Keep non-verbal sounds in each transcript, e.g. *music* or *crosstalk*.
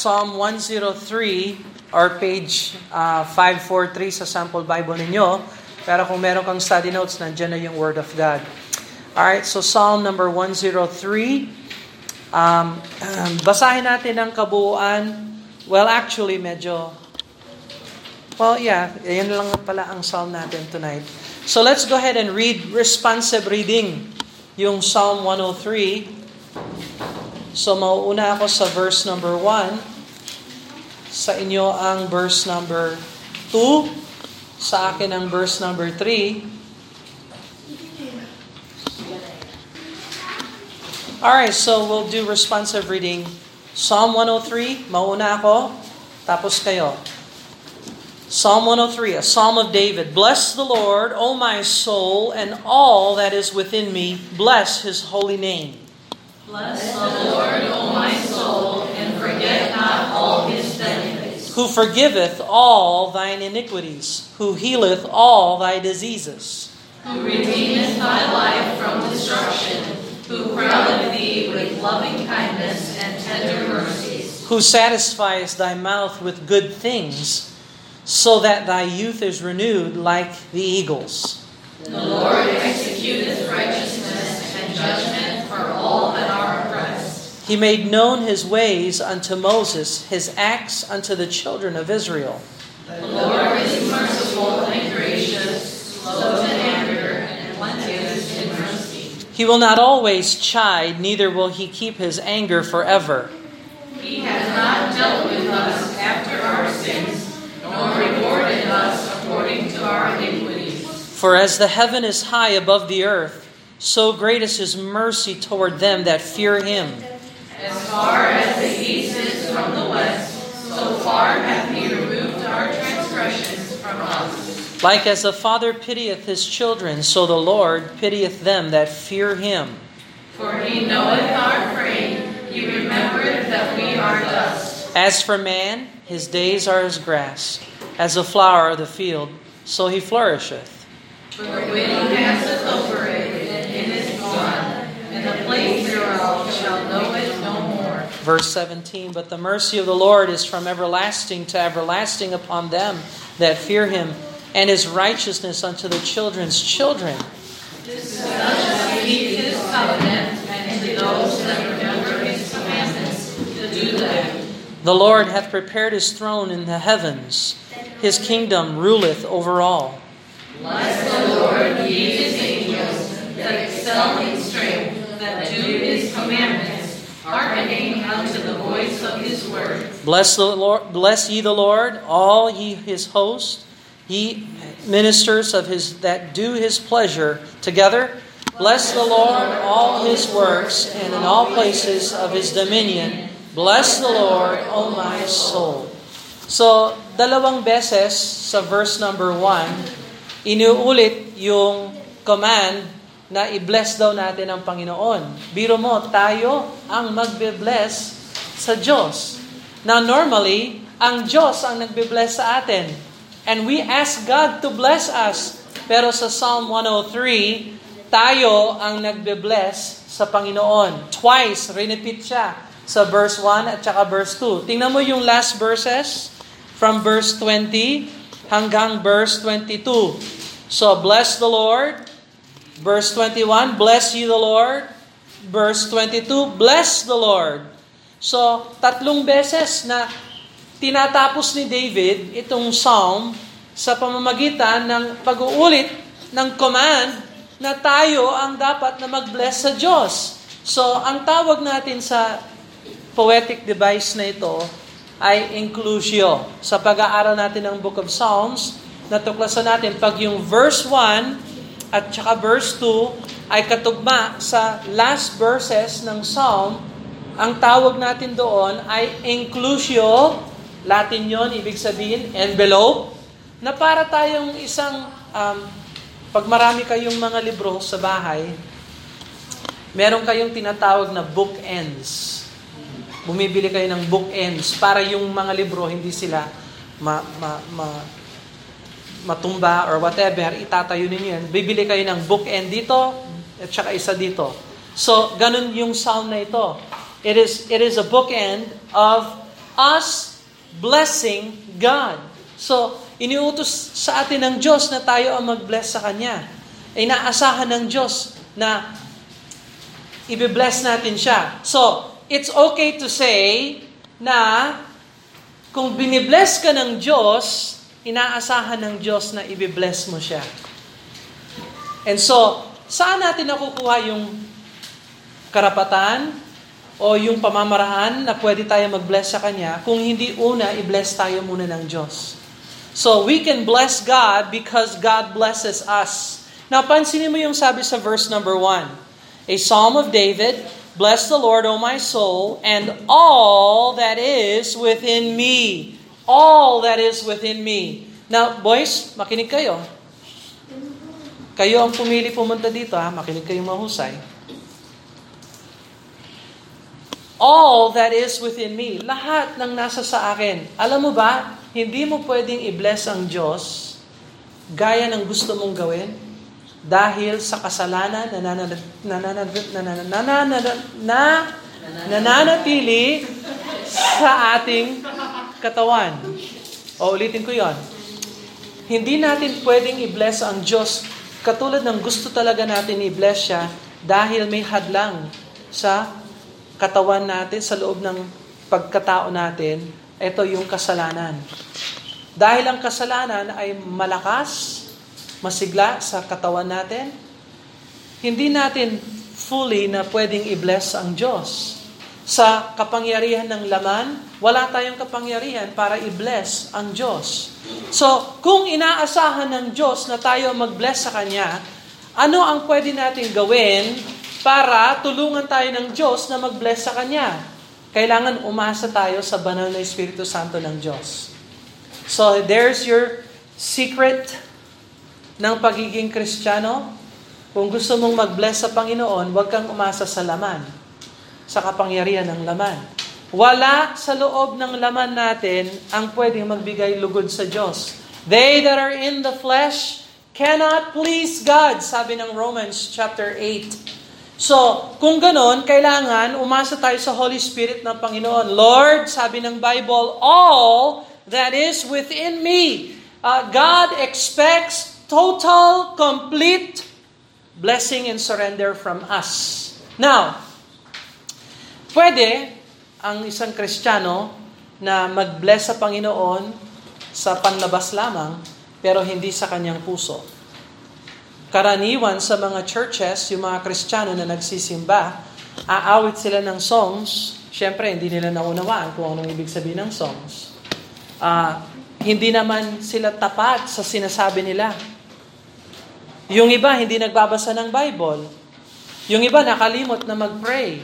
Psalm 103 or page uh, 543 sa sample Bible ninyo. Pero kung meron kang study notes, nandiyan na yung Word of God. Alright, so Psalm number 103. Um, basahin natin ang kabuuan. Well, actually, medyo... Well, yeah, yan lang pala ang psalm natin tonight. So let's go ahead and read responsive reading yung Psalm 103. So mauuna ako sa verse number 1. Sa inyo ang verse number 2. Sa akin ang verse number 3. Alright, so we'll do responsive reading. Psalm 103, mauna ako, tapos kayo. Psalm 103, a psalm of David. Bless the Lord, O my soul, and all that is within me. Bless his holy name. Bless the Lord, O my soul, and forget not all his benefits. Who forgiveth all thine iniquities, who healeth all thy diseases. Who redeemeth thy life from destruction, who crowneth thee with loving kindness and tender mercies. Who satisfies thy mouth with good things, so that thy youth is renewed like the eagles. The Lord executeth righteousness and judgment for all that. He made known his ways unto Moses, his acts unto the children of Israel. The Lord is merciful and gracious, slow to anger, and plenteous in mercy. He will not always chide, neither will he keep his anger forever. He has not dealt with us after our sins, nor rewarded us according to our iniquities. For as the heaven is high above the earth, so great is his mercy toward them that fear him. As far as the east is from the west, so far hath he removed our transgressions from us. Like as a father pitieth his children, so the Lord pitieth them that fear him. For he knoweth our frame, he remembereth that we are dust. As for man, his days are as grass, as a flower of the field, so he flourisheth. For the wind passeth over Verse 17 But the mercy of the Lord is from everlasting to everlasting upon them that fear him, and his righteousness unto the children's children. Such as keep his covenant, and to those that remember his commandments to do them. The Lord hath prepared his throne in the heavens, his kingdom ruleth over all. Bless the Lord, ye his angels, that excel in strength, that do his commandments, hearkening unto the voice of his word. Bless the Lord, bless ye the Lord, all ye his host, ye ministers of his that do his pleasure together. Bless the Lord, all his works, and in all places of his dominion. Bless the Lord, O my soul. So, dalawang beses sa verse number 1, inuulit yung command na i-bless daw natin ang Panginoon. Biro mo, tayo ang magbe-bless sa Diyos. Now normally, ang Diyos ang nagbe-bless sa atin. And we ask God to bless us. Pero sa Psalm 103, tayo ang nagbe-bless sa Panginoon. Twice, repeat siya sa verse 1 at saka verse 2. Tingnan mo yung last verses from verse 20 hanggang verse 22. So, bless the Lord. Verse 21, bless ye the Lord. Verse 22, bless the Lord. So, tatlong beses na tinatapos ni David itong psalm sa pamamagitan ng pag-uulit ng command na tayo ang dapat na mag-bless sa Diyos. So, ang tawag natin sa poetic device na ito ay inclusio. Sa pag-aaral natin ng Book of Psalms, natuklasan natin pag yung verse 1 at saka verse 2 ay katugma sa last verses ng Psalm, ang tawag natin doon ay inclusio, Latin yon ibig sabihin, envelope, na para tayong isang, um, pag marami kayong mga libro sa bahay, meron kayong tinatawag na bookends. Bumibili kayo ng bookends para yung mga libro hindi sila ma, ma, ma, matumba or whatever, itatayo ninyo yan. Bibili kayo ng bookend dito at saka isa dito. So, ganun yung sound na ito. It is, it is a bookend of us blessing God. So, iniutos sa atin ng Diyos na tayo ang mag-bless sa Kanya. Inaasahan ng Diyos na i-bless natin siya. So, it's okay to say na kung binibless ka ng Diyos, inaasahan ng Diyos na i-bless mo siya. And so, saan natin nakukuha yung karapatan o yung pamamaraan na pwede tayo mag-bless sa Kanya kung hindi una, i-bless tayo muna ng Diyos. So, we can bless God because God blesses us. Now, pansinin mo yung sabi sa verse number 1. A Psalm of David, Bless the Lord, O my soul, and all that is within me. All that is within me. Now, boys, makinig kayo. Kayo ang pumili pumunta dito, ha? Makinig kayong mahusay. All that is within me. Lahat ng nasa sa akin. Alam mo ba, hindi mo pwedeng i-bless ang Diyos gaya ng gusto mong gawin dahil sa kasalanan na nananatili sa ating katawan. O ulitin ko yon. Hindi natin pwedeng i-bless ang Diyos katulad ng gusto talaga natin i-bless siya dahil may hadlang sa katawan natin, sa loob ng pagkatao natin ito yung kasalanan. Dahil ang kasalanan ay malakas, masigla sa katawan natin, hindi natin fully na pwedeng i-bless ang Diyos. Sa kapangyarihan ng laman, wala tayong kapangyarihan para i-bless ang Diyos. So, kung inaasahan ng Diyos na tayo mag-bless sa Kanya, ano ang pwede natin gawin para tulungan tayo ng Diyos na mag-bless sa Kanya? Kailangan umasa tayo sa banal na Espiritu Santo ng Diyos. So, there's your secret ng pagiging Kristiyano. Kung gusto mong mag-bless sa Panginoon, huwag kang umasa sa laman, sa kapangyarihan ng laman. Wala sa loob ng laman natin ang pwedeng magbigay lugod sa Diyos. They that are in the flesh cannot please God, sabi ng Romans chapter 8. So, kung ganon, kailangan umasa tayo sa Holy Spirit ng Panginoon. Lord, sabi ng Bible, all that is within me. Uh, God expects total, complete blessing and surrender from us. Now, pwede ang isang Kristiyano na mag-bless sa Panginoon sa panlabas lamang, pero hindi sa kanyang puso karaniwan sa mga churches, yung mga Kristiyano na nagsisimba, aawit sila ng songs. Siyempre, hindi nila naunawaan kung anong ibig sabihin ng songs. Uh, hindi naman sila tapat sa sinasabi nila. Yung iba, hindi nagbabasa ng Bible. Yung iba, nakalimot na mag-pray.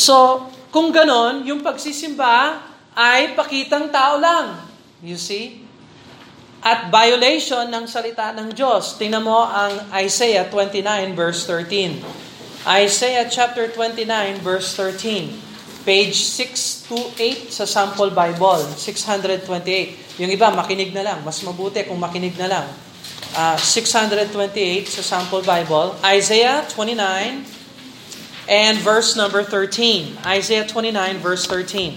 So, kung ganon, yung pagsisimba ay pakitang tao lang. You see? at violation ng salita ng Diyos. Tingnan mo ang Isaiah 29 verse 13. Isaiah chapter 29 verse 13. Page 628 sa Sample Bible, 628. Yung iba, makinig na lang. Mas mabuti kung makinig na lang. Uh, ah, 628 sa Sample Bible. Isaiah 29 and verse number 13. Isaiah 29 verse 13.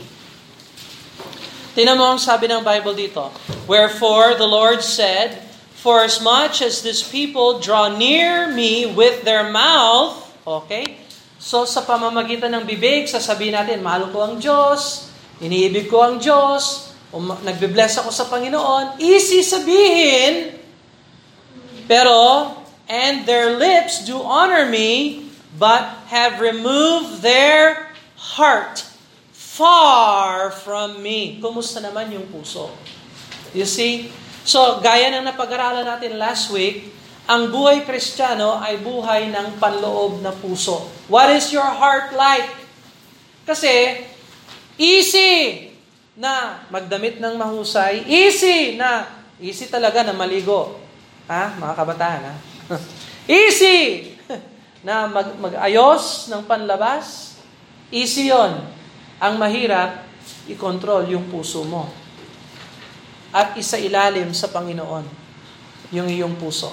Tingnan mo ang sabi ng Bible dito. Wherefore the Lord said, For as much as this people draw near me with their mouth, okay? So sa pamamagitan ng bibig, sasabihin natin, mahal ko ang Diyos, iniibig ko ang Diyos, um, nagbe-bless ako sa Panginoon, easy sabihin, pero, and their lips do honor me, but have removed their heart far from me. Kumusta naman yung puso? You see? So, gaya ng napag-aralan natin last week, ang buhay kristyano ay buhay ng panloob na puso. What is your heart like? Kasi, easy na magdamit ng mahusay. Easy na, easy talaga na maligo. Ha? Mga kabataan, ha? *laughs* easy na mag, mag-ayos ng panlabas. Easy yon ang mahirap, i-control yung puso mo. At isa ilalim sa Panginoon, yung iyong puso.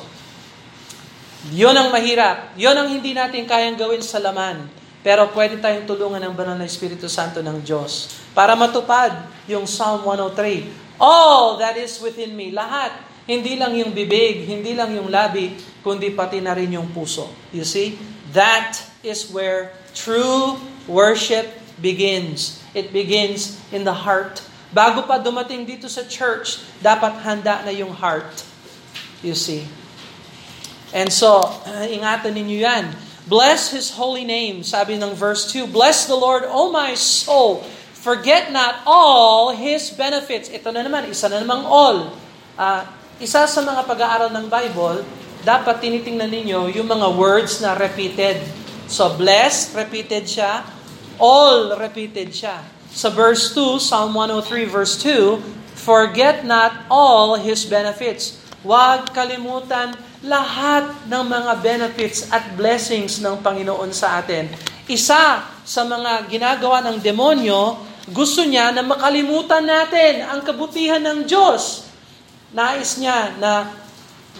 Yun ang mahirap. Yun ang hindi natin kayang gawin sa laman. Pero pwede tayong tulungan ng banal na Espiritu Santo ng Diyos para matupad yung Psalm 103. All that is within me, lahat, hindi lang yung bibig, hindi lang yung labi, kundi pati na rin yung puso. You see? That is where true worship begins. It begins in the heart. Bago pa dumating dito sa church, dapat handa na yung heart. You see? And so, *clears throat* ingatan ninyo yan. Bless His holy name, sabi ng verse 2. Bless the Lord, O my soul. Forget not all His benefits. Ito na naman, isa na namang all. Uh, isa sa mga pag-aaral ng Bible, dapat tinitingnan ninyo yung mga words na repeated. So, bless, repeated siya. All, repeated siya. Sa verse 2, Psalm 103 verse 2, Forget not all His benefits. Huwag kalimutan lahat ng mga benefits at blessings ng Panginoon sa atin. Isa sa mga ginagawa ng demonyo, gusto niya na makalimutan natin ang kabutihan ng Diyos. Nais niya na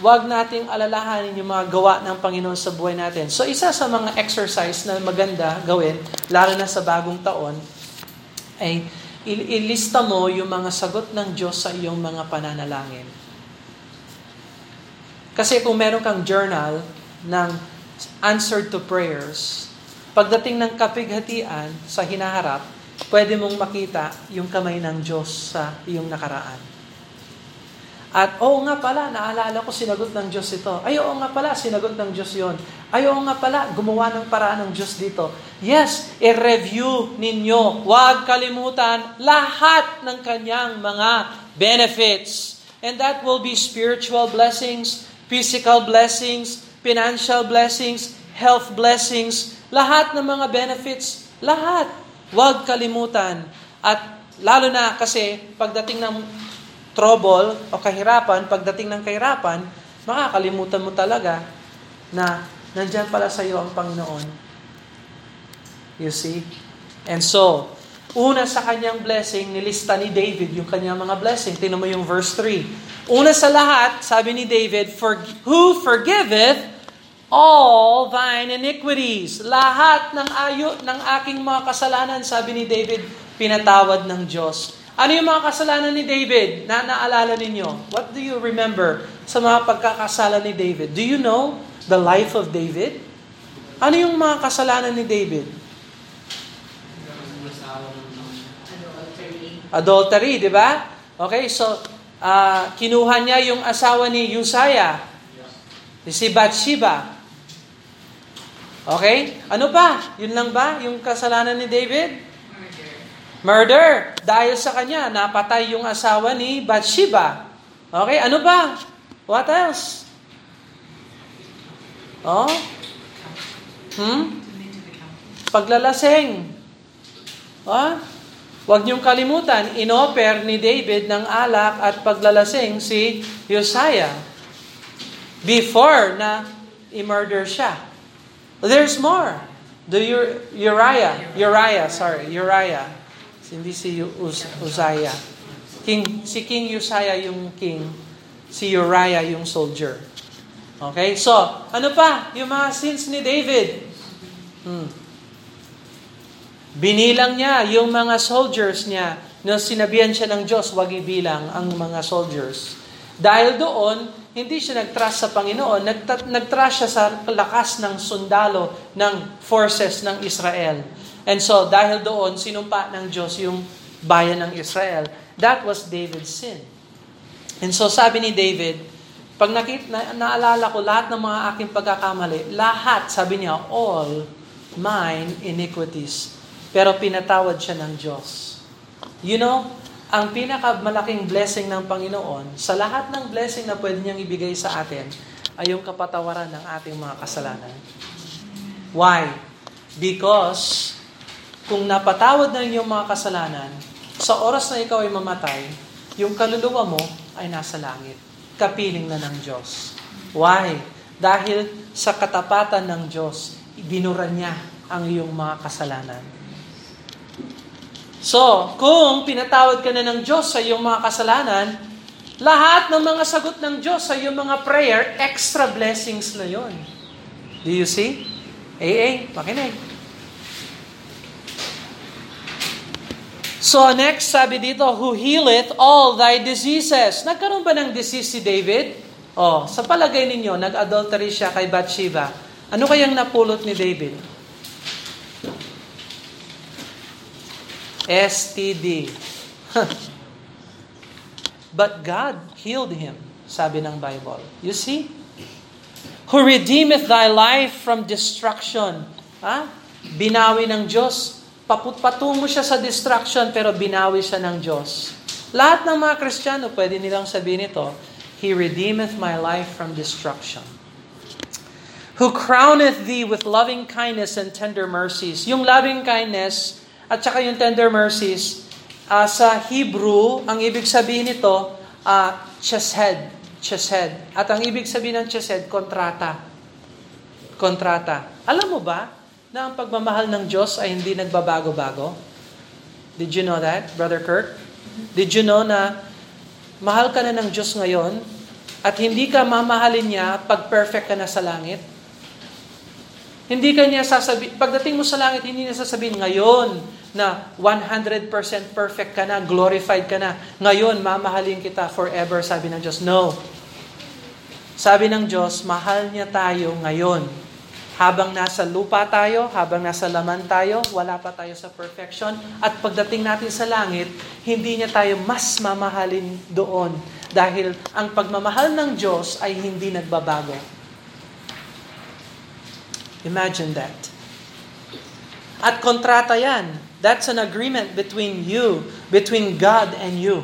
wag nating alalahanin yung mga gawa ng Panginoon sa buhay natin. So isa sa mga exercise na maganda gawin, lalo na sa bagong taon, ay ilista mo yung mga sagot ng Diyos sa iyong mga pananalangin. Kasi kung meron kang journal ng answer to prayers, pagdating ng kapighatian sa hinaharap, pwede mong makita yung kamay ng Diyos sa iyong nakaraan. At oo nga pala, naalala ko sinagot ng Diyos ito. Ay oo nga pala, sinagot ng Diyos yon. Ay oo nga pala, gumawa ng paraan ng Diyos dito. Yes, i-review ninyo. Huwag kalimutan lahat ng kanyang mga benefits. And that will be spiritual blessings, physical blessings, financial blessings, health blessings, lahat ng mga benefits, lahat. Huwag kalimutan. At lalo na kasi pagdating ng trouble o kahirapan, pagdating ng kahirapan, makakalimutan mo talaga na nandyan pala sa iyo ang Panginoon. You see? And so, una sa kanyang blessing, nilista ni David yung kanyang mga blessing. Tingnan mo yung verse 3. Una sa lahat, sabi ni David, For, who forgiveth all thine iniquities. Lahat ng ayo ng aking mga kasalanan, sabi ni David, pinatawad ng Diyos. Ano yung mga kasalanan ni David na naalala ninyo? What do you remember sa mga pagkakasala ni David? Do you know the life of David? Ano yung mga kasalanan ni David? Adultery, di ba? Okay, so uh, kinuha niya yung asawa ni Uzziah, si Bathsheba. Okay? Ano pa? Yun lang ba? Yung kasalanan ni David? Murder. Dahil sa kanya, napatay yung asawa ni Bathsheba. Okay? Ano ba? What else? Oh? Hmm? Paglalaseng. Oh? Huwag niyong kalimutan, inoper ni David ng alak at paglalasing si Josiah before na i-murder siya. There's more. The Uriah, Uriah, sorry, Uriah. Hindi si Uz- Uzziah. King, si King Uzziah yung king, si Uriah yung soldier. Okay? So, ano pa? Yung mga sins ni David. Hmm. Binilang niya yung mga soldiers niya na sinabihan siya ng Diyos, wag ibilang ang mga soldiers. Dahil doon, hindi siya nag-trust sa Panginoon, nag-trust siya sa lakas ng sundalo ng forces ng Israel. And so, dahil doon, sinumpa ng Diyos yung bayan ng Israel. That was David's sin. And so, sabi ni David, pag nakit, na, naalala ko lahat ng mga aking pagkakamali, lahat, sabi niya, all mine iniquities pero pinatawad siya ng Diyos. You know, ang pinakamalaking blessing ng Panginoon, sa lahat ng blessing na pwede niyang ibigay sa atin, ay yung kapatawaran ng ating mga kasalanan. Why? Because, kung napatawad na yung mga kasalanan, sa oras na ikaw ay mamatay, yung kaluluwa mo ay nasa langit. Kapiling na ng Diyos. Why? Dahil sa katapatan ng Diyos, binura niya ang iyong mga kasalanan. So, kung pinatawad ka na ng Diyos sa iyong mga kasalanan, lahat ng mga sagot ng Diyos sa iyong mga prayer, extra blessings na yon. Do you see? AA, makinig. So next, sabi dito, who healeth all thy diseases. Nagkaroon ba ng disease si David? Oh, sa palagay ninyo, nag-adultery siya kay Bathsheba. Ano kayang napulot ni David? STD. *laughs* But God healed him, sabi ng Bible. You see? Who redeemeth thy life from destruction. Ha? Binawi ng Diyos patungo siya sa destruction pero binawi siya ng Diyos. Lahat ng mga Kristiyano, pwede nilang sabihin ito, He redeemeth my life from destruction. Who crowneth thee with loving kindness and tender mercies. Yung loving kindness at saka yung tender mercies, uh, sa Hebrew, ang ibig sabihin nito, uh, chesed. Chesed. At ang ibig sabihin ng chesed, kontrata. Kontrata. Alam mo ba, na ang pagmamahal ng Diyos ay hindi nagbabago-bago? Did you know that, Brother Kirk? Did you know na mahal ka na ng Diyos ngayon at hindi ka mamahalin niya pag perfect ka na sa langit? Hindi ka niya sasabi, pagdating mo sa langit, hindi niya sasabihin, ngayon na 100% perfect ka na, glorified ka na, ngayon mamahalin kita forever, sabi ng Diyos. No. Sabi ng Diyos, mahal niya tayo ngayon habang nasa lupa tayo, habang nasa laman tayo, wala pa tayo sa perfection. At pagdating natin sa langit, hindi niya tayo mas mamahalin doon. Dahil ang pagmamahal ng Diyos ay hindi nagbabago. Imagine that. At kontrata yan. That's an agreement between you, between God and you.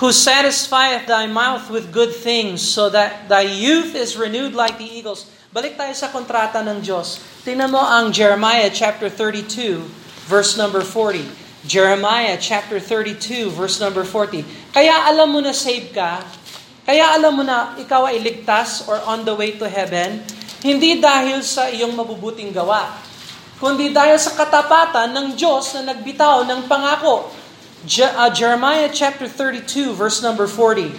Who satisfieth thy mouth with good things, so that thy youth is renewed like the eagles. Balik tayo sa kontrata ng Diyos. Tingnan mo ang Jeremiah chapter 32, verse number 40. Jeremiah chapter 32, verse number 40. Kaya alam mo na save ka, kaya alam mo na ikaw ay ligtas or on the way to heaven, hindi dahil sa iyong mabubuting gawa, kundi dahil sa katapatan ng Diyos na nagbitaw ng pangako. Je- uh, Jeremiah chapter 32, verse number 40.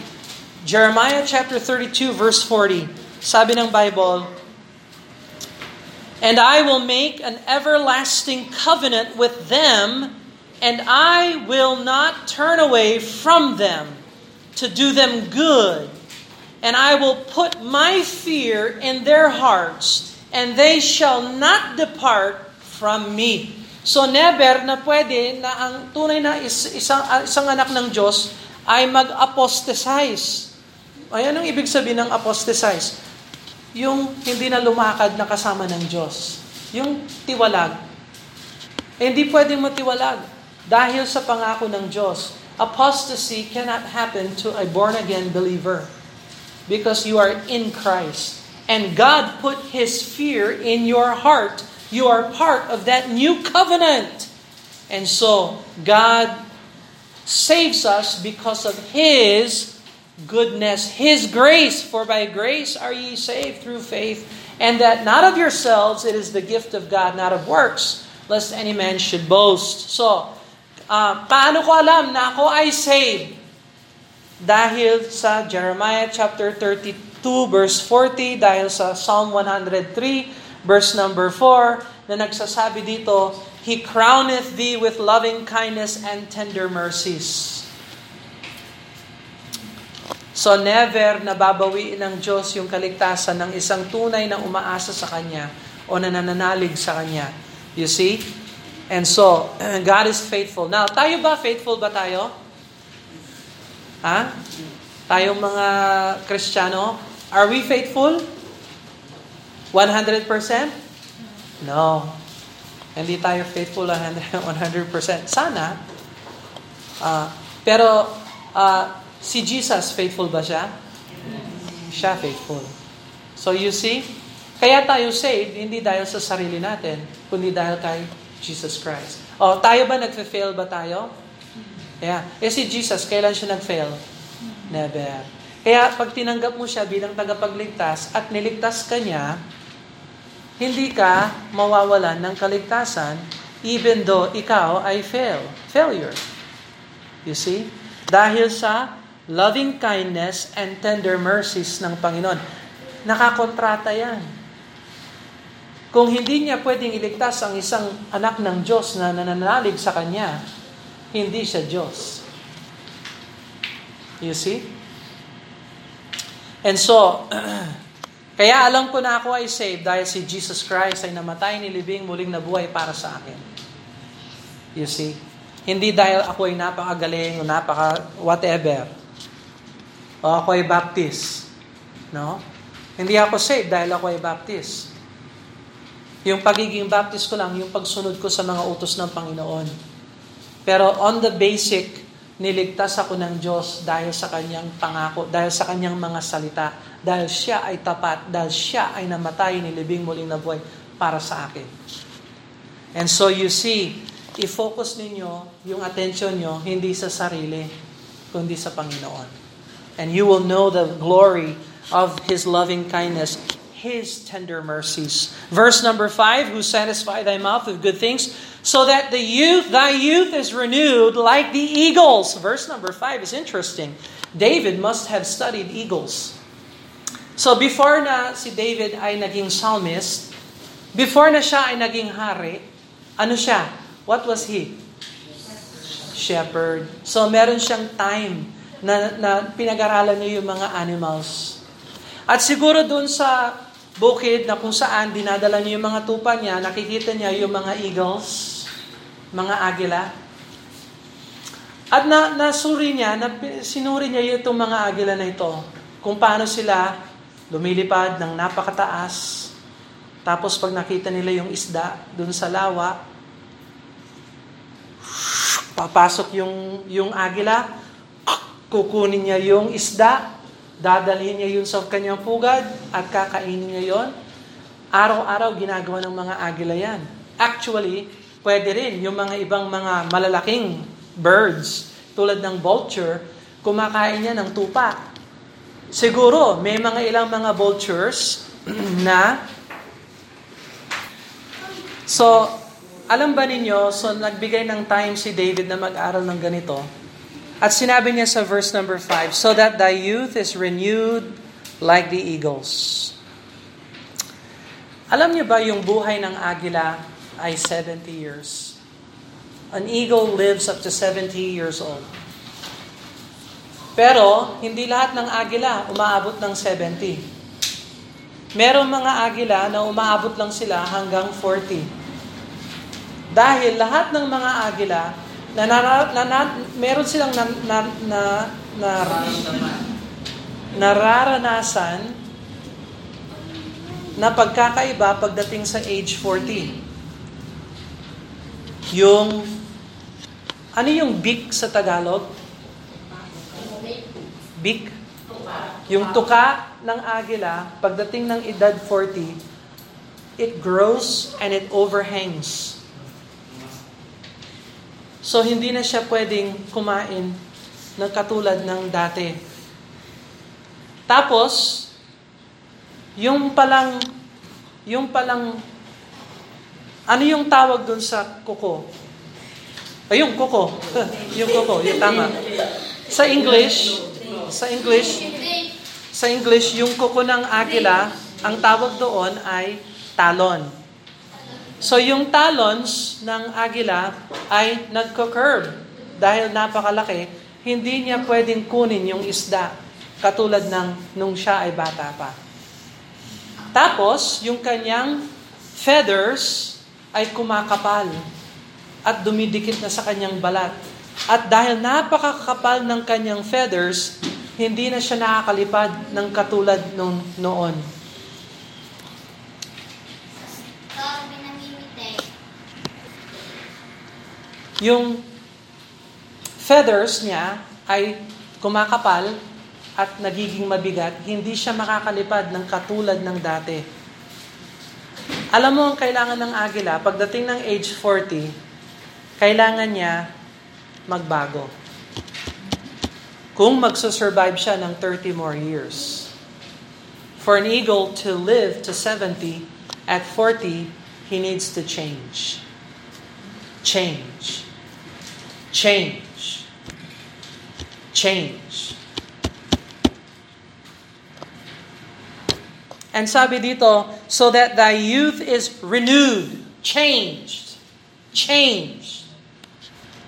Jeremiah chapter 32, verse 40. Sabi ng Bible, And I will make an everlasting covenant with them, and I will not turn away from them to do them good. And I will put my fear in their hearts, and they shall not depart from me. So never na pwede na ang tunay na is, isang, isang anak ng Diyos ay mag-apostatize. Ayan ang ibig sabihin ng apostatize yung hindi na lumakad na kasama ng Diyos. Yung tiwalag. Eh, hindi pwedeng matiwalag dahil sa pangako ng Diyos. Apostasy cannot happen to a born-again believer because you are in Christ. And God put His fear in your heart. You are part of that new covenant. And so, God saves us because of His goodness, His grace. For by grace are ye saved through faith, and that not of yourselves, it is the gift of God, not of works, lest any man should boast. So, uh, paano ko alam na ako ay saved? Dahil sa Jeremiah chapter 32, verse 40, dahil sa Psalm 103, verse number 4, na nagsasabi dito, He crowneth thee with loving kindness and tender mercies. So never nababawiin ng Diyos yung kaligtasan ng isang tunay na umaasa sa Kanya o nananalig sa Kanya. You see? And so, *clears throat* God is faithful. Now, tayo ba? Faithful ba tayo? Ha? Tayong mga Kristiyano, are we faithful? 100%? No. Hindi tayo faithful 100%. Sana. Uh, pero, uh, Si Jesus, faithful ba siya? Siya faithful. So you see, kaya tayo saved, hindi dahil sa sarili natin, kundi dahil kay Jesus Christ. O, tayo ba nagfe-fail ba tayo? Yeah. Eh si Jesus, kailan siya nag-fail? Never. Kaya pag tinanggap mo siya bilang tagapagligtas at niligtas ka niya, hindi ka mawawalan ng kaligtasan even though ikaw ay fail, failure. You see? Dahil sa loving kindness and tender mercies ng Panginoon. Nakakontrata yan. Kung hindi niya pwedeng iligtas ang isang anak ng Diyos na nananalig sa Kanya, hindi siya Diyos. You see? And so, *clears throat* kaya alam ko na ako ay saved dahil si Jesus Christ ay namatay, nilibing, muling nabuhay para sa akin. You see? Hindi dahil ako ay napakagaling o napaka whatever. O ako ay baptist. No? Hindi ako saved dahil ako ay baptist. Yung pagiging baptist ko lang, yung pagsunod ko sa mga utos ng Panginoon. Pero on the basic, niligtas ako ng Diyos dahil sa kanyang pangako, dahil sa kanyang mga salita, dahil siya ay tapat, dahil siya ay namatay, nilibing muling nabuhay para sa akin. And so you see, i-focus ninyo yung attention nyo hindi sa sarili, kundi sa Panginoon. And you will know the glory of His loving kindness his tender mercies. Verse number 5, who satisfy thy mouth with good things, so that the youth, thy youth is renewed like the eagles. Verse number 5 is interesting. David must have studied eagles. So before na si David ay naging psalmist, before na siya ay naging hari, ano siya? What was he? Shepherd. So meron siyang time na, na pinag-aralan niya yung mga animals. At siguro doon sa bukid na kung saan dinadala niya yung mga tupa niya, nakikita niya yung mga eagles, mga agila. At na, nasuri niya, na, sinuri niya itong mga agila na ito, kung paano sila lumilipad ng napakataas, tapos pag nakita nila yung isda dun sa lawa, papasok yung, yung agila, kukunin niya yung isda, Dadalhin niya yun sa kanyang pugad at kakainin niya yon. Araw-araw ginagawa ng mga agila yan. Actually, pwede rin yung mga ibang mga malalaking birds tulad ng vulture, kumakain niya ng tupa. Siguro, may mga ilang mga vultures *clears throat* na So, alam ba ninyo, so nagbigay ng time si David na mag-aral ng ganito. At sinabi niya sa verse number 5, So that thy youth is renewed like the eagles. Alam niyo ba yung buhay ng agila ay 70 years? An eagle lives up to 70 years old. Pero, hindi lahat ng agila umaabot ng 70. Merong mga agila na umaabot lang sila hanggang 40. Dahil lahat ng mga agila na, na, na, na meron silang na, na, na, na, nararanasan na pagkakaiba pagdating sa age 40. Yung, ano yung big sa Tagalog? Big? Yung tuka ng agila, pagdating ng edad 40, it grows and it overhangs So hindi na siya pwedeng kumain ng katulad ng dati. Tapos, yung palang, yung palang, ano yung tawag dun sa kuko? Ayun, kuko. *laughs* yung kuko, yung tama. Sa English, sa English, sa English, yung kuko ng agila, ang tawag doon ay talon. So yung talons ng agila ay nagko-curve dahil napakalaki, hindi niya pwedeng kunin yung isda katulad ng nung siya ay bata pa. Tapos, yung kanyang feathers ay kumakapal at dumidikit na sa kanyang balat. At dahil napakakapal ng kanyang feathers, hindi na siya nakakalipad ng katulad nung noon. Yung feathers niya ay kumakapal at nagiging mabigat, hindi siya makakalipad ng katulad ng dati. Alam mo ang kailangan ng agila, pagdating ng age 40, kailangan niya magbago. Kung magsusurvive siya ng 30 more years. For an eagle to live to 70, at 40, he needs to change. Change. Change. Change. And sabi dito, so that thy youth is renewed, changed, changed.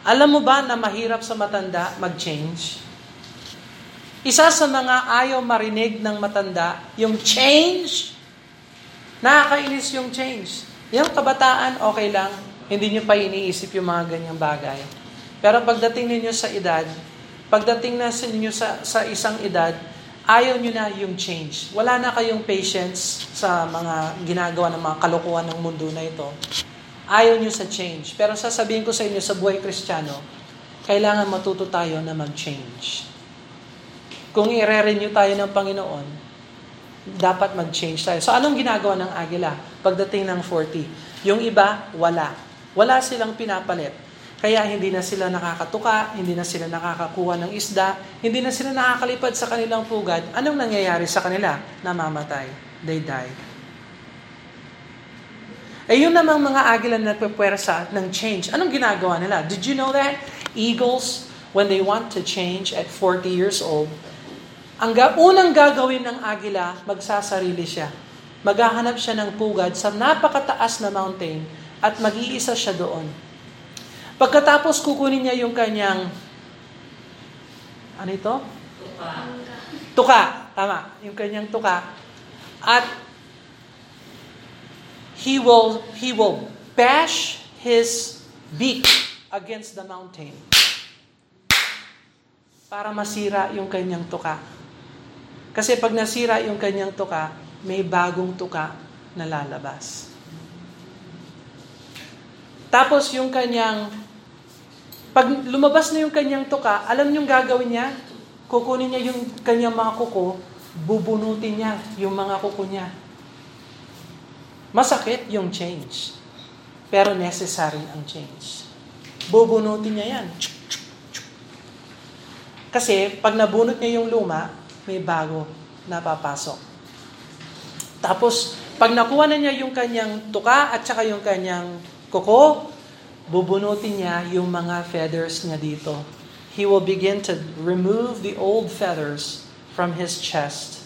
Alam mo ba na mahirap sa matanda mag-change? Isa sa mga ayaw marinig ng matanda, yung change. Nakakainis yung change. Yung kabataan, okay lang. Hindi nyo pa iniisip yung mga ganyang bagay. Pero pagdating ninyo sa edad, pagdating na sa ninyo sa, sa isang edad, ayaw nyo na yung change. Wala na kayong patience sa mga ginagawa ng mga kalokohan ng mundo na ito. Ayaw nyo sa change. Pero sasabihin ko sa inyo sa buhay kristyano, kailangan matuto tayo na mag-change. Kung i-renew tayo ng Panginoon, dapat mag-change tayo. So anong ginagawa ng agila pagdating ng 40? Yung iba, wala. Wala silang pinapalit. Kaya hindi na sila nakakatuka, hindi na sila nakakakuha ng isda, hindi na sila nakakalipad sa kanilang pugad. Anong nangyayari sa kanila? Namamatay. They die. Eh yun namang mga agila na nagpapwersa ng change. Anong ginagawa nila? Did you know that? Eagles, when they want to change at 40 years old, ang ga- unang gagawin ng agila, magsasarili siya. Maghahanap siya ng pugad sa napakataas na mountain at mag-iisa siya doon Pagkatapos kukunin niya yung kanyang ano ito? Tuka. Tuka. Tama. Yung kanyang tuka. At he will he will bash his beak against the mountain para masira yung kanyang tuka. Kasi pag nasira yung kanyang tuka, may bagong tuka na lalabas. Tapos yung kanyang pag lumabas na yung kanyang tuka, alam niyong gagawin niya? Kukunin niya yung kanyang mga kuko, bubunutin niya yung mga kuko niya. Masakit yung change. Pero necessary ang change. Bubunutin niya yan. Kasi pag nabunot niya yung luma, may bago na papasok. Tapos, pag nakuha na niya yung kanyang tuka at saka yung kanyang kuko, bubunutin niya yung mga feathers niya dito. He will begin to remove the old feathers from his chest.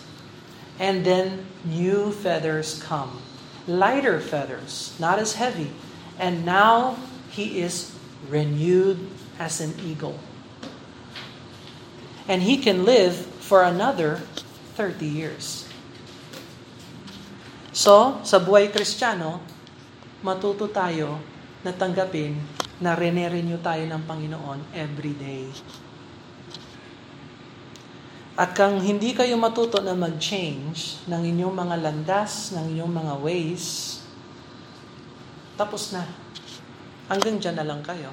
And then new feathers come. Lighter feathers, not as heavy. And now he is renewed as an eagle. And he can live for another 30 years. So, sa buhay kristyano, matuto tayo na tanggapin na rene-renew tayo ng Panginoon every day. At kung hindi kayo matuto na mag-change ng inyong mga landas, ng inyong mga ways, tapos na. Hanggang dyan na lang kayo.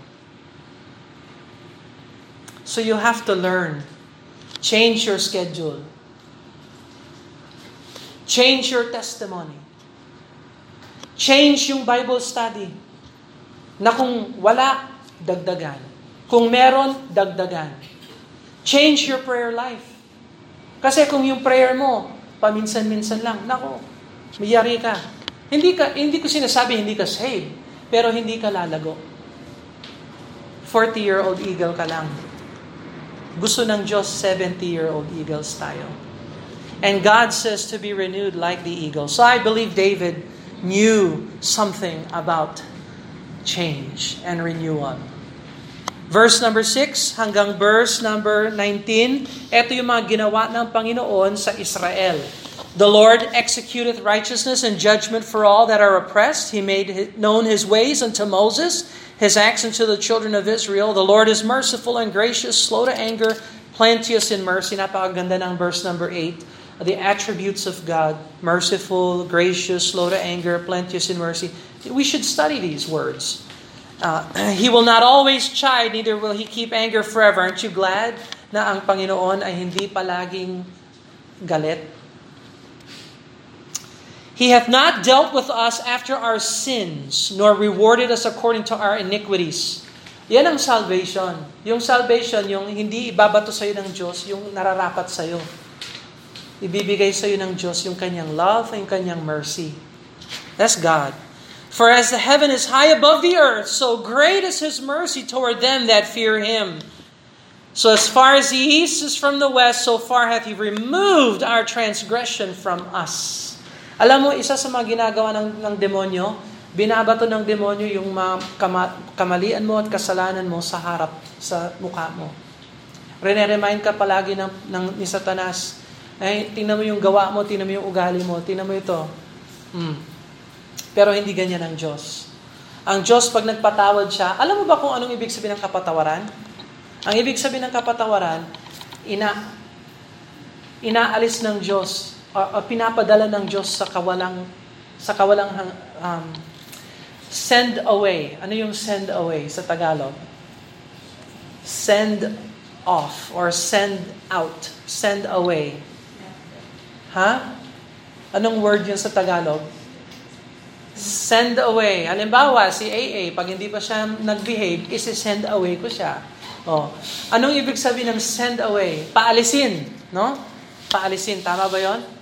So you have to learn. Change your schedule. Change your testimony. Change yung Bible study na kung wala, dagdagan. Kung meron, dagdagan. Change your prayer life. Kasi kung yung prayer mo, paminsan-minsan lang, nako, mayari ka. Hindi ka hindi ko sinasabi hindi ka saved, pero hindi ka lalago. 40-year-old eagle ka lang. Gusto ng Diyos, 70-year-old eagles tayo. And God says to be renewed like the eagle. So I believe David knew something about change and renewal. Verse number 6 hanggang verse number 19, ito yung mga ginawa ng Panginoon sa Israel. The Lord executeth righteousness and judgment for all that are oppressed. He made known his ways unto Moses, his acts unto the children of Israel. The Lord is merciful and gracious, slow to anger, plenteous in mercy. Napakaganda ng verse number 8. The attributes of God, merciful, gracious, slow to anger, plenteous in mercy. We should study these words. Uh, *clears throat* he will not always chide, neither will He keep anger forever. Aren't you glad na ang Panginoon ay hindi palaging galit? He hath not dealt with us after our sins, nor rewarded us according to our iniquities. Yan ang salvation. Yung salvation, yung hindi ibabato sa'yo ng Diyos, yung nararapat sa'yo. Ibibigay sa'yo ng Diyos yung kanyang love, yung kanyang mercy. That's God. For as the heaven is high above the earth, so great is his mercy toward them that fear him. So as far as the east is from the west, so far hath he removed our transgression from us. Alam mo, isa sa mga ginagawa ng, ng demonyo, binabato ng demonyo yung mga kama, kamalian mo at kasalanan mo sa harap, sa mukha mo. Rene-remind ka palagi ng, ng ni Satanas, ay, tingnan mo yung gawa mo, tingnan mo yung ugali mo, tingnan mo ito. Hmm. Pero hindi ganyan ang Diyos. Ang Diyos, pag nagpatawad siya, alam mo ba kung anong ibig sabihin ng kapatawaran? Ang ibig sabihin ng kapatawaran, ina, inaalis ng Diyos uh, pinapadala ng Diyos sa kawalang sa kawalang um, send away. Ano yung send away sa Tagalog? Send off or send out. Send away. Ha? Anong word yun sa Tagalog? Send away. Halimbawa, si AA, pag hindi pa siya nag-behave, isi-send away ko siya. Oh. Anong ibig sabihin ng send away? Paalisin, no? Paalisin, tama ba 'yon?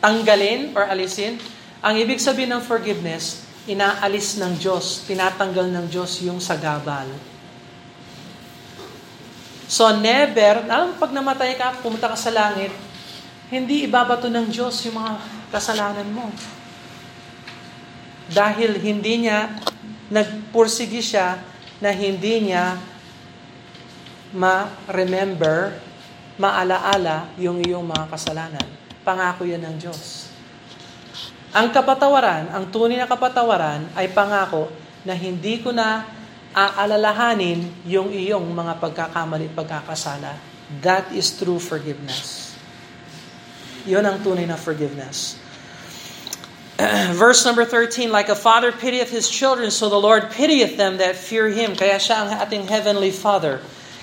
tanggalin or alisin. Ang ibig sabihin ng forgiveness, inaalis ng Diyos, tinatanggal ng Diyos yung sagabal. So never, alam pag namatay ka, pumunta ka sa langit, hindi ibabato ng Diyos yung mga kasalanan mo. Dahil hindi niya, nagpursigi siya na hindi niya ma-remember, maalaala yung iyong mga kasalanan. Pangako yan ng Diyos. Ang kapatawaran, ang tunay na kapatawaran ay pangako na hindi ko na aalalahanin yung iyong mga pagkakamali pagkakasala. That is true forgiveness. Yun ang tunay na forgiveness. *clears throat* Verse number 13, Like a father pitieth his children, so the Lord pitieth them that fear Him. Kaya siya ang ating heavenly Father.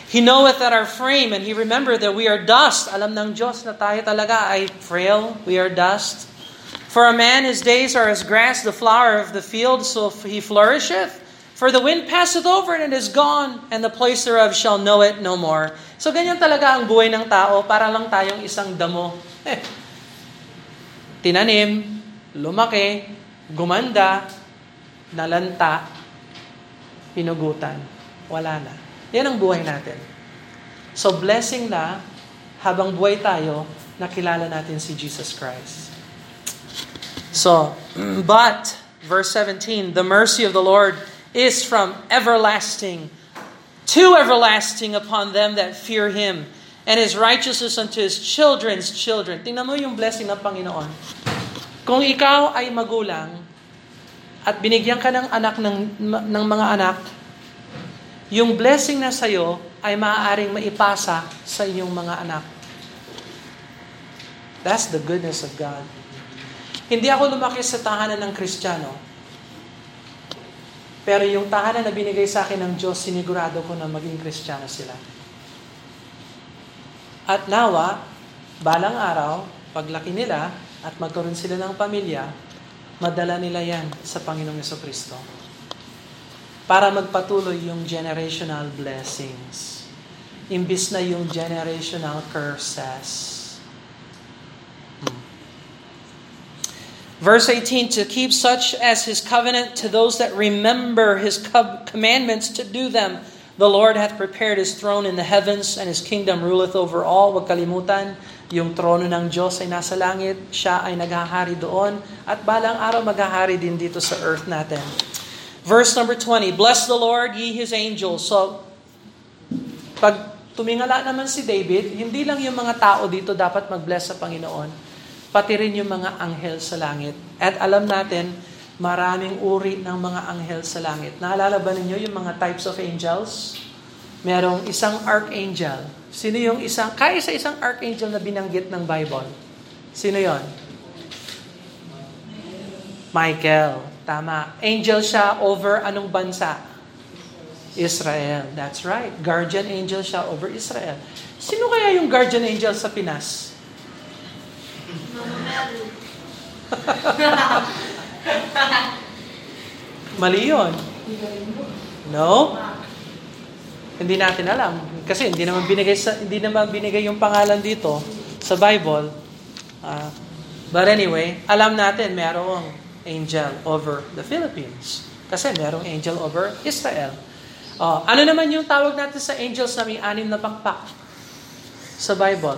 He knoweth that our frame, and He remembered that we are dust. Alam ng Diyos na tayo talaga ay frail, we are dust. For a man, his days are as grass, the flower of the field, so he flourisheth. For the wind passeth over and it is gone, and the place thereof shall know it no more. So ganyan talaga ang buhay ng tao, para lang tayong isang damo. *laughs* Tinanim, lumaki, gumanda, nalanta, pinugutan. Wala na. Yan ang buhay natin. So blessing na habang buhay tayo, nakilala natin si Jesus Christ. So, *clears throat* but, verse 17, the mercy of the Lord is from everlasting to everlasting upon them that fear Him, and His righteousness unto His children's children. Tingnan mo yung blessing ng Panginoon. Kung ikaw ay magulang, at binigyan ka ng anak ng, ng mga anak, yung blessing na sa'yo ay maaaring maipasa sa inyong mga anak. That's the goodness of God. Hindi ako lumaki sa tahanan ng Kristiyano. Pero yung tahanan na binigay sa akin ng Diyos, sinigurado ko na maging Kristiyano sila. At nawa, balang araw, paglaki nila at magkaroon sila ng pamilya, madala nila yan sa Panginoong Yeso Kristo para magpatuloy yung generational blessings. Imbis na yung generational curses. Hmm. Verse 18, to keep such as his covenant to those that remember his commandments to do them. The Lord hath prepared his throne in the heavens, and his kingdom ruleth over all. Huwag kalimutan, yung trono ng Diyos ay nasa langit, siya ay naghahari doon, at balang araw maghahari din dito sa earth natin. Verse number 20, Bless the Lord, ye His angels. So, pag tumingala naman si David, hindi lang yung mga tao dito dapat mag-bless sa Panginoon, pati rin yung mga anghel sa langit. At alam natin, maraming uri ng mga anghel sa langit. Naalala ba ninyo yung mga types of angels? Merong isang archangel. Sino yung isang, kaya sa isang archangel na binanggit ng Bible? Sino yon? Michael. Tama. Angel siya over anong bansa? Israel. That's right. Guardian angel siya over Israel. Sino kaya yung guardian angel sa Pinas? *laughs* *laughs* Mali yun. No? Hindi natin alam. Kasi hindi naman binigay, sa, hindi naman binigay yung pangalan dito sa Bible. Uh, but anyway, alam natin merong angel over the Philippines. Kasi merong angel over Israel. Uh, ano naman yung tawag natin sa angels na may anim na pakpak sa Bible?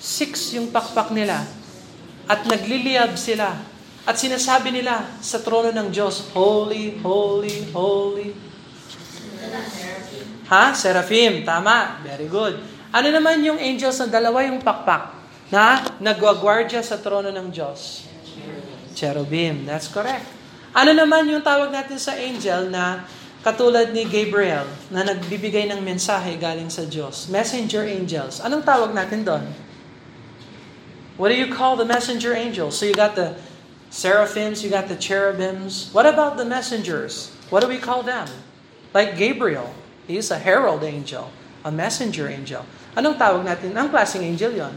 Six yung pakpak nila. At nagliliyab sila. At sinasabi nila sa trono ng Diyos, Holy, Holy, Holy. Ha? Seraphim. Tama. Very good. Ano naman yung angels na dalawa yung pakpak na nagwagwardya sa trono ng Diyos? Cherubim. That's correct. Ano naman yung tawag natin sa angel na katulad ni Gabriel na nagbibigay ng mensahe galing sa Diyos? Messenger angels. Anong tawag natin doon? What do you call the messenger angels? So you got the seraphims, you got the cherubims. What about the messengers? What do we call them? Like Gabriel, he's a herald angel, a messenger angel. Anong tawag natin? Anong klaseng angel yon?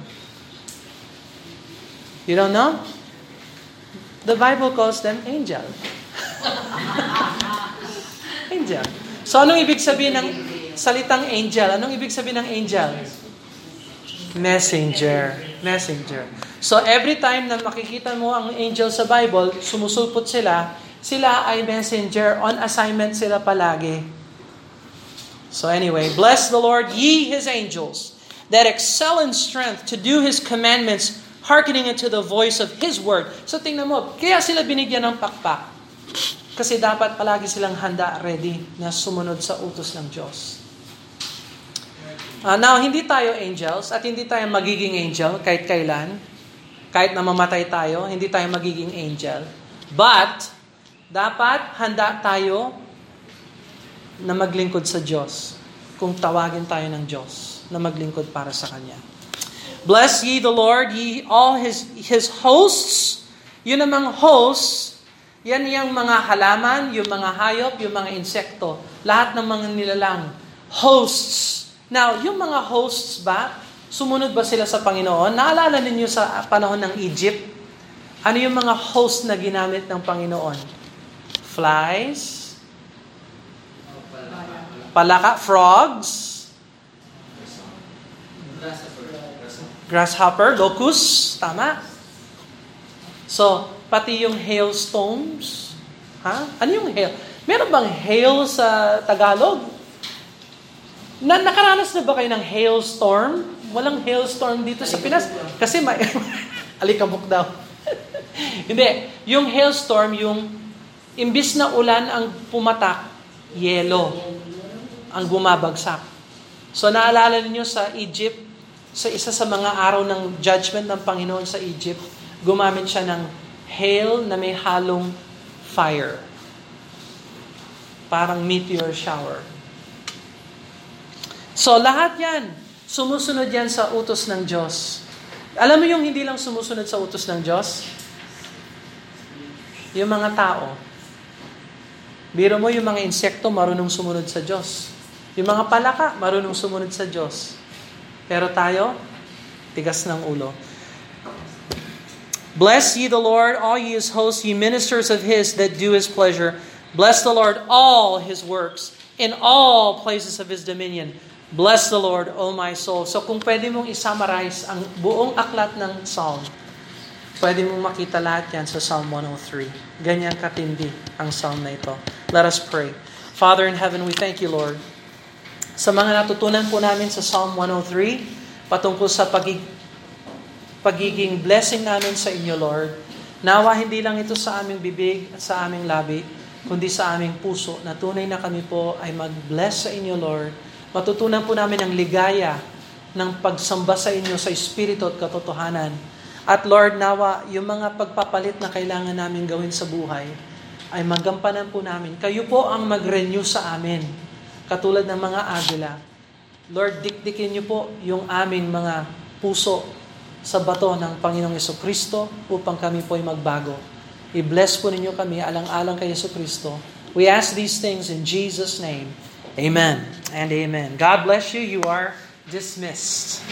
You don't know? The Bible calls them angel. *laughs* angel. So anong ibig sabihin ng salitang angel? Anong ibig sabihin ng angel? Messenger. Messenger. So every time na makikita mo ang angel sa Bible, sumusulpot sila, sila ay messenger. On assignment sila palagi. So anyway, bless the Lord, ye His angels, that excel in strength to do His commandments, hearkening unto the voice of His word. So tingnan mo, kaya sila binigyan ng pakpak. Kasi dapat palagi silang handa, ready, na sumunod sa utos ng Diyos. Uh, now, hindi tayo angels at hindi tayo magiging angel kahit kailan. Kahit na mamatay tayo, hindi tayo magiging angel. But, dapat handa tayo na maglingkod sa Diyos kung tawagin tayo ng Diyos na maglingkod para sa Kanya. Bless ye the Lord, ye all His, his hosts. Yun namang hosts, yan yung mga halaman, yung mga hayop, yung mga insekto. Lahat ng mga nilalang. Hosts. Now, yung mga hosts ba, sumunod ba sila sa Panginoon? Naalala ninyo sa panahon ng Egypt? Ano yung mga host na ginamit ng Panginoon? Flies? Palaka? Frogs? Grasshopper? Locust? Tama? So, pati yung hailstones? Ha? Ano yung hail? Meron bang hail sa Tagalog? Na, nakaranas na ba kayo ng hailstorm? Walang hailstorm dito sa Pinas. Kasi may... *laughs* alikabok daw. *laughs* Hindi. Yung hailstorm, yung imbis na ulan ang pumatak, yelo ang bumabagsak. So naalala niyo sa Egypt, sa isa sa mga araw ng judgment ng Panginoon sa Egypt, gumamit siya ng hail na may halong fire. Parang meteor shower. So lahat yan, sumusunod yan sa utos ng Diyos. Alam mo yung hindi lang sumusunod sa utos ng Diyos? Yung mga tao. Biro mo yung mga insekto marunong sumunod sa Diyos. Yung mga palaka marunong sumunod sa Diyos. Pero tayo, tigas ng ulo. Bless ye the Lord, all ye his hosts, ye ministers of his that do his pleasure. Bless the Lord, all his works, in all places of his dominion. Bless the Lord, O my soul. So kung pwede mong isummarize ang buong aklat ng Psalm, pwede mong makita lahat yan sa Psalm 103. Ganyan katindi ang Psalm na ito. Let us pray. Father in heaven, we thank you, Lord, sa mga natutunan po namin sa Psalm 103, patungkol sa pagig pagiging blessing namin sa inyo, Lord. Nawa hindi lang ito sa aming bibig at sa aming labi, kundi sa aming puso na tunay na kami po ay mag-bless sa inyo, Lord, Matutunan po namin ang ligaya ng pagsamba sa inyo sa Espiritu at katotohanan. At Lord, nawa, yung mga pagpapalit na kailangan namin gawin sa buhay, ay magampanan po namin. Kayo po ang mag-renew sa amin. Katulad ng mga agila. Lord, dikdikin niyo po yung aming mga puso sa bato ng Panginoong Yeso Kristo upang kami po ay magbago. I-bless po ninyo kami alang-alang kay Yeso Kristo. We ask these things in Jesus' name. Amen and amen. God bless you. You are dismissed.